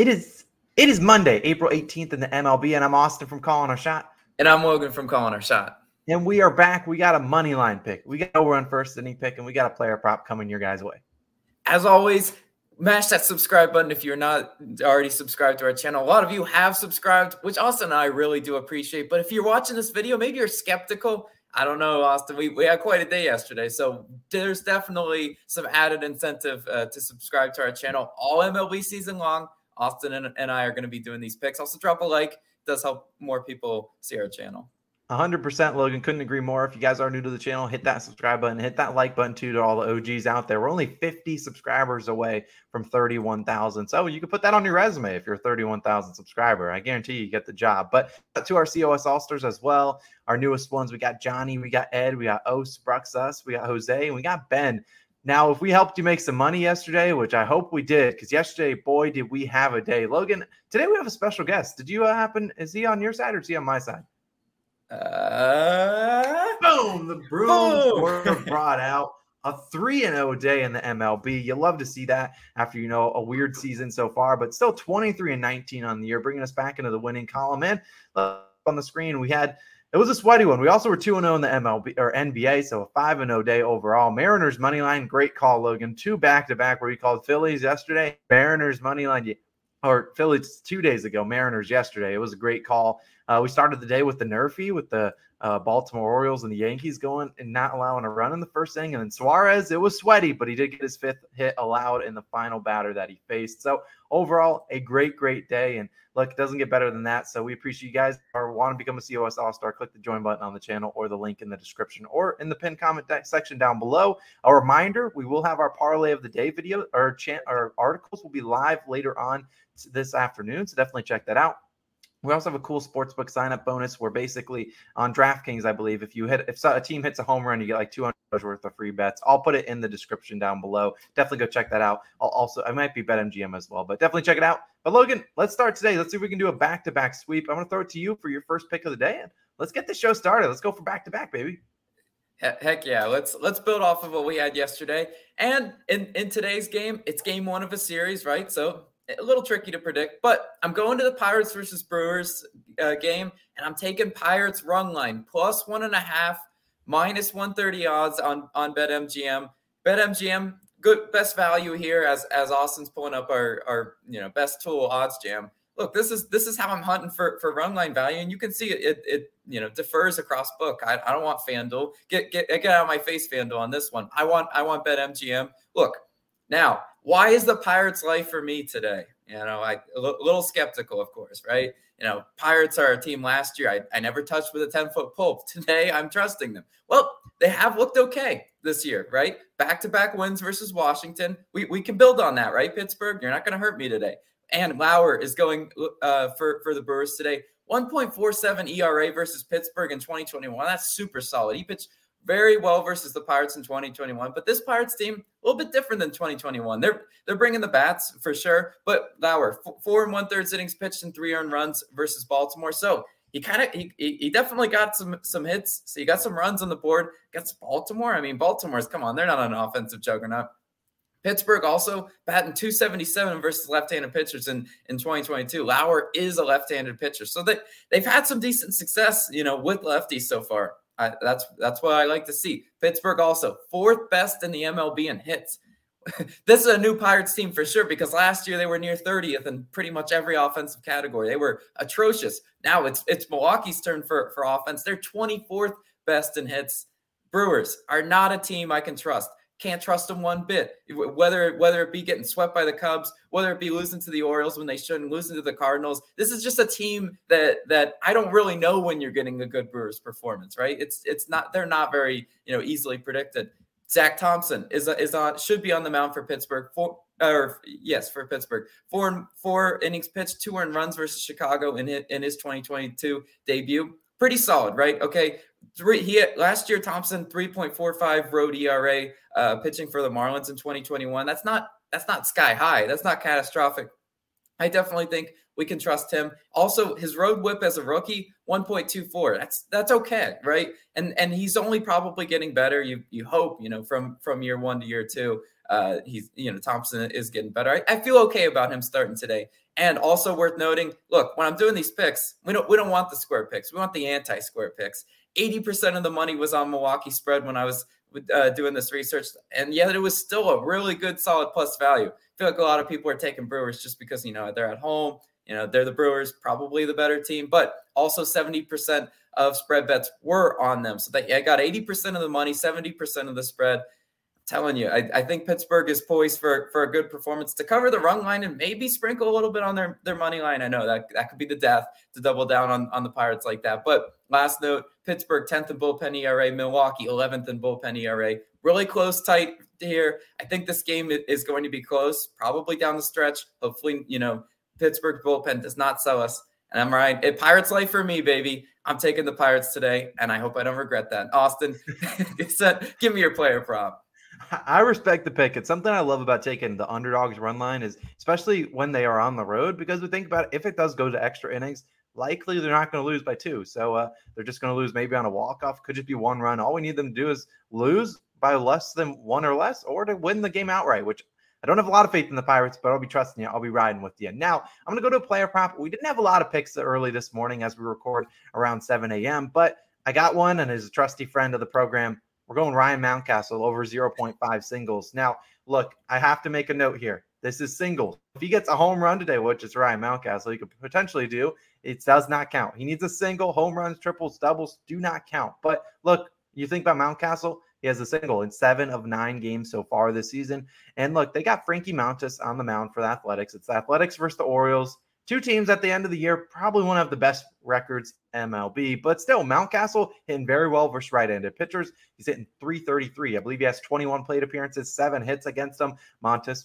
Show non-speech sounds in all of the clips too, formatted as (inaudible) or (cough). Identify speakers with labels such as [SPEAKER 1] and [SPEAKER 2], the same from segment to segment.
[SPEAKER 1] It is it is Monday, April 18th in the MLB, and I'm Austin from Calling Our Shot.
[SPEAKER 2] And I'm Logan from Calling Our Shot.
[SPEAKER 1] And we are back. We got a money line pick. We got over on first inning pick, and we got a player prop coming your guys' way.
[SPEAKER 2] As always, mash that subscribe button if you're not already subscribed to our channel. A lot of you have subscribed, which Austin and I really do appreciate. But if you're watching this video, maybe you're skeptical. I don't know, Austin. We, we had quite a day yesterday. So there's definitely some added incentive uh, to subscribe to our channel all MLB season long. Austin and, and I are going to be doing these picks. Also, drop a like. It does help more people see our channel.
[SPEAKER 1] 100% Logan. Couldn't agree more. If you guys are new to the channel hit that subscribe button hit that like button too to all the og's out there. We're only 50 subscribers away from 31000 so you can put that on your resume if you're a 31000 subscriber. I guarantee you get the job. But to our cos all-stars as well. Our newest ones we got johnny we got ed we got os bruxus we got jose and we got ben now, if we helped you make some money yesterday, which I hope we did, because yesterday, boy, did we have a day. Logan, today we have a special guest. Did you uh, happen? Is he on your side or is he on my side?
[SPEAKER 2] Uh,
[SPEAKER 1] boom! The brooms (laughs) were brought out. A 3 and 0 day in the MLB. You love to see that after, you know, a weird season so far, but still 23 and 19 on the year, bringing us back into the winning column. And uh, on the screen, we had it was a sweaty one. We also were 2 0 in the MLB or NBA, so a 5 0 day overall. Mariners money line, great call, Logan. Two back to back where you called Phillies yesterday. Mariners money line, or Phillies two days ago, Mariners yesterday. It was a great call. Uh, we started the day with the Nerfy with the uh, Baltimore Orioles and the Yankees going and not allowing a run in the first inning. And then Suarez, it was sweaty, but he did get his fifth hit allowed in the final batter that he faced. So overall, a great, great day. And look, it doesn't get better than that. So we appreciate you guys or want to become a COS All Star. Click the join button on the channel or the link in the description or in the pinned comment section down below. A reminder: we will have our parlay of the day video or chant our articles will be live later on this afternoon. So definitely check that out. We also have a cool sportsbook sign up bonus where basically on DraftKings, I believe, if you hit if a team hits a home run, you get like 200 worth of free bets. I'll put it in the description down below. Definitely go check that out. I'll also I might be BetMGM as well, but definitely check it out. But Logan, let's start today. Let's see if we can do a back to back sweep. I'm to throw it to you for your first pick of the day, and let's get the show started. Let's go for back to back, baby.
[SPEAKER 2] Heck yeah, let's let's build off of what we had yesterday. And in in today's game, it's game one of a series, right? So a little tricky to predict, but I'm going to the Pirates versus Brewers uh, game, and I'm taking Pirates run line plus one and a half, minus 130 odds on on BetMGM. BetMGM, good best value here as as Austin's pulling up our our you know best tool OddsJam. Look, this is this is how I'm hunting for for run line value, and you can see it it, it you know defers across book. I, I don't want FanDuel. Get get get out of my face, FanDuel on this one. I want I want BetMGM. Look now why is the Pirates life for me today? You know, I a little skeptical, of course, right? You know, Pirates are a team last year I, I never touched with a 10 foot pole. (laughs) Today, I'm trusting them. Well, they have looked okay this year, right? Back to back wins versus Washington. We, we can build on that, right? Pittsburgh, you're not going to hurt me today. And Lauer is going uh, for, for the Brewers today. 1.47 ERA versus Pittsburgh in 2021. That's super solid. He pitched very well versus the Pirates in 2021. But this Pirates team, a little bit different than 2021. They're they're bringing the bats for sure. But Lauer, four and one third innings pitched and three earned runs versus Baltimore. So he kind of he, he definitely got some some hits. So he got some runs on the board against Baltimore. I mean, Baltimore's come on, they're not an offensive juggernaut. Pittsburgh also batting 277 versus left-handed pitchers in, in 2022. Lauer is a left-handed pitcher. So they, they've had some decent success, you know, with lefties so far. I, that's that's what I like to see. Pittsburgh also fourth best in the MLB in hits. (laughs) this is a new Pirates team for sure because last year they were near 30th in pretty much every offensive category. They were atrocious. Now it's it's Milwaukee's turn for for offense. They're 24th best in hits. Brewers are not a team I can trust. Can't trust them one bit. Whether whether it be getting swept by the Cubs, whether it be losing to the Orioles when they shouldn't, losing to the Cardinals. This is just a team that that I don't really know when you're getting a good Brewers performance, right? It's it's not they're not very you know easily predicted. Zach Thompson is is on should be on the mound for Pittsburgh. Four or yes for Pittsburgh. Four four innings pitched, two earned runs versus Chicago in his, in his 2022 debut. Pretty solid, right? Okay, three he had, last year Thompson 3.45 road ERA uh, pitching for the Marlins in 2021. That's not that's not sky high. That's not catastrophic. I definitely think we can trust him. Also, his road whip as a rookie 1.24. That's that's okay, right? And and he's only probably getting better. You you hope you know from from year one to year two. Uh, he's you know Thompson is getting better. I, I, feel okay about him starting today. And also worth noting, look, when I'm doing these picks, we don't we don't want the square picks. We want the anti-square picks. 80% of the money was on Milwaukee spread when I was uh, doing this research, and yet it was still a really good, solid plus value. I feel like a lot of people are taking Brewers just because you know they're at home. You know they're the Brewers, probably the better team, but also 70% of spread bets were on them. So that I got 80% of the money, 70% of the spread telling you, I, I, think Pittsburgh is poised for for a good performance to cover the run line and maybe sprinkle a little bit on their their money line. I know that that could be the death to double down on on the Pirates like that. But last note, Pittsburgh 10th in bullpen ERA, Milwaukee 11th in bullpen ERA. Really close, tight here. I think this game is going to be close, probably down the stretch. Hopefully, you know Pittsburgh bullpen does not sell us. And I'm right. It Pirates life for me, baby. I'm taking the Pirates today, and I hope I don't regret that. Austin, (laughs) give me your player prop.
[SPEAKER 1] I respect the pick. It's something I love about taking the underdogs run line is especially when they are on the road because we think about it, if it does go to extra innings, likely they're not going to lose by two. So uh, they're just going to lose maybe on a walk off. Could just be one run. All we need them to do is lose by less than one or less, or to win the game outright. Which I don't have a lot of faith in the Pirates, but I'll be trusting you. I'll be riding with you. Now I'm going to go to a player prop. We didn't have a lot of picks early this morning as we record around 7 a.m., but I got one, and as a trusty friend of the program, we're going Ryan Mountcastle over 0.5 singles. Now, look, I have to make a note here. This is singles. If he gets a home run today, which is Ryan Mountcastle, he could potentially do, it does not count. He needs a single, home runs, triples, doubles do not count. But look, you think about Mountcastle, he has a single in seven of nine games so far this season. And look, they got Frankie Montas on the mound for the Athletics. It's the Athletics versus the Orioles. Two teams at the end of the year probably won't have the best records MLB, but still, Mountcastle hitting very well versus right-handed pitchers. He's hitting 333. I believe he has 21 plate appearances, seven hits against them. Montas,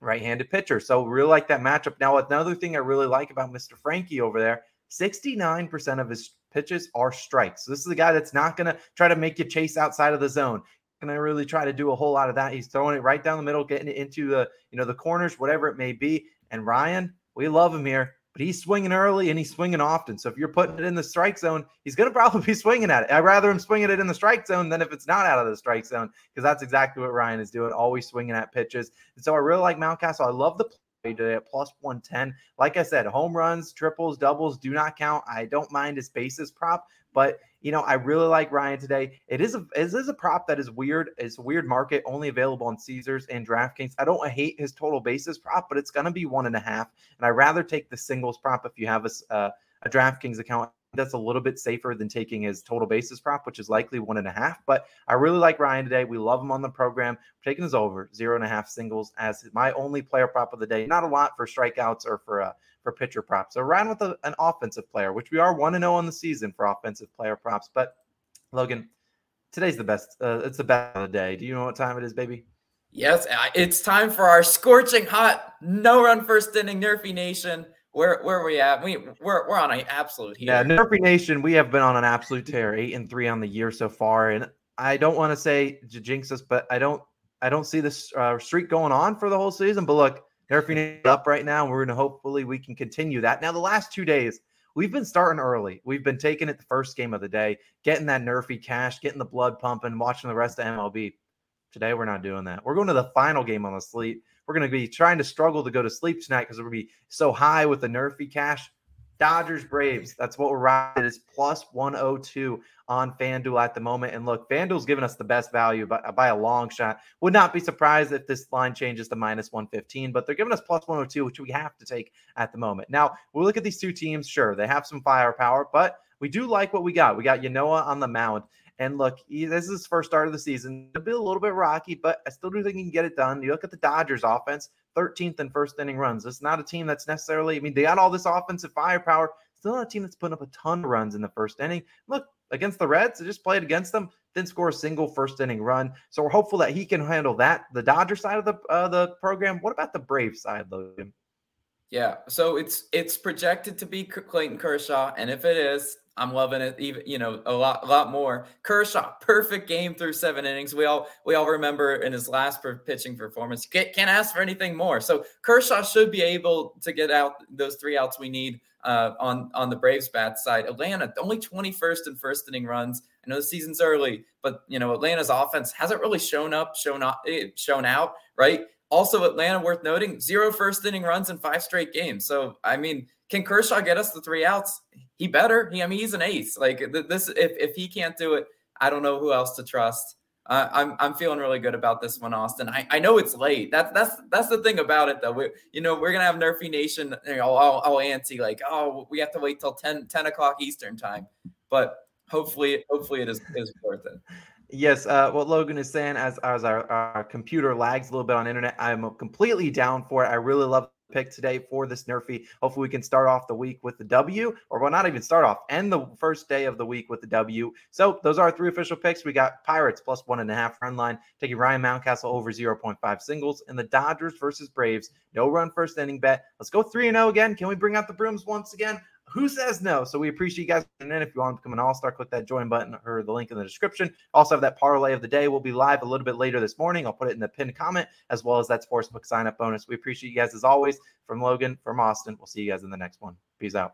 [SPEAKER 1] right-handed pitcher. So really like that matchup. Now, another thing I really like about Mr. Frankie over there, 69% of his pitches are strikes. So this is a guy that's not going to try to make you chase outside of the zone. Going to really try to do a whole lot of that. He's throwing it right down the middle, getting it into the you know the corners, whatever it may be. And Ryan, we love him here, but he's swinging early and he's swinging often. So if you're putting it in the strike zone, he's going (laughs) to probably be swinging at it. I'd rather him swinging it in the strike zone than if it's not out of the strike zone because that's exactly what Ryan is doing, always swinging at pitches. And so I really like Mountcastle. I love the today at plus 110. Like I said, home runs, triples, doubles do not count. I don't mind his bases prop, but you know, I really like Ryan today. It is a it is a prop that is weird. It's a weird market, only available on Caesars and DraftKings. I don't hate his total bases prop, but it's going to be one and a half. And I rather take the singles prop if you have a uh, a DraftKings account. That's a little bit safer than taking his total bases prop, which is likely one and a half. But I really like Ryan today. We love him on the program. Taking his over zero and a half singles as my only player prop of the day. Not a lot for strikeouts or for uh, for pitcher props. So ran with a, an offensive player, which we are 1 and 0 on the season for offensive player props. But Logan, today's the best. Uh, it's the best of the day. Do you know what time it is, baby?
[SPEAKER 2] Yes, it's time for our scorching hot no run first inning Nerfy Nation. Where where are we at? We we're we're on an absolute.
[SPEAKER 1] Yeah, Nerfy Nation. We have been on an absolute tear, eight and three on the year so far, and I don't want to say jinx us, but I don't I don't see this uh, streak going on for the whole season. But look, Nerfy Nerfing up right now. and We're going to hopefully we can continue that. Now, the last two days, we've been starting early. We've been taking it the first game of the day, getting that Nerfy cash, getting the blood pumping, watching the rest of MLB. Today, we're not doing that. We're going to the final game on the slate. We're going to be trying to struggle to go to sleep tonight because we're going to be so high with the Nerfy cash. Dodgers Braves. That's what we're riding. It's plus 102 on FanDuel at the moment. And look, FanDuel's giving us the best value by, by a long shot. Would not be surprised if this line changes to minus 115, but they're giving us plus 102, which we have to take at the moment. Now, we look at these two teams. Sure, they have some firepower, but we do like what we got. We got Ynoa on the mound. And look, he, this is his first start of the season. It'll be a little bit rocky, but I still do think he can get it done. You look at the Dodgers offense, 13th in first inning runs. It's not a team that's necessarily, I mean, they got all this offensive firepower. Still not a team that's putting up a ton of runs in the first inning. Look, against the Reds, they just played against them, didn't score a single first inning run. So we're hopeful that he can handle that. The Dodger side of the uh, the program. What about the Brave side, Logan?
[SPEAKER 2] Yeah, so it's it's projected to be Clayton Kershaw, and if it is, I'm loving it even you know a lot a lot more. Kershaw, perfect game through seven innings. We all we all remember in his last pitching performance. Can't, can't ask for anything more. So Kershaw should be able to get out those three outs we need uh, on on the Braves bat side. Atlanta only 21st in first inning runs. I know the season's early, but you know Atlanta's offense hasn't really shown up, shown up, eh, shown out, right? Also, Atlanta worth noting zero first inning runs in five straight games. So I mean, can Kershaw get us the three outs? He better. He, I mean, he's an ace. Like this, if if he can't do it, I don't know who else to trust. Uh, I'm I'm feeling really good about this one, Austin. I, I know it's late. That's that's that's the thing about it, though. We you know we're gonna have Nerfy Nation, you know, all, all antsy, like oh we have to wait till 10, 10 o'clock Eastern time, but hopefully hopefully it is is worth it.
[SPEAKER 1] Yes, uh, what Logan is saying, as as our, our computer lags a little bit on internet, I'm completely down for it. I really love pick today for this Nerfy. Hopefully, we can start off the week with the W, or well, not even start off, and the first day of the week with the W. So those are our three official picks. We got Pirates plus one and a half run line, taking Ryan Mountcastle over 0.5 singles, and the Dodgers versus Braves, no run first inning bet. Let's go 3 0 again. Can we bring out the brooms once again? Who says no? So we appreciate you guys. And then if you want to become an all star, click that join button or the link in the description. Also have that parlay of the day. We'll be live a little bit later this morning. I'll put it in the pinned comment as well as that sportsbook sign up bonus. We appreciate you guys as always. From Logan, from Austin. We'll see you guys in the next one. Peace out.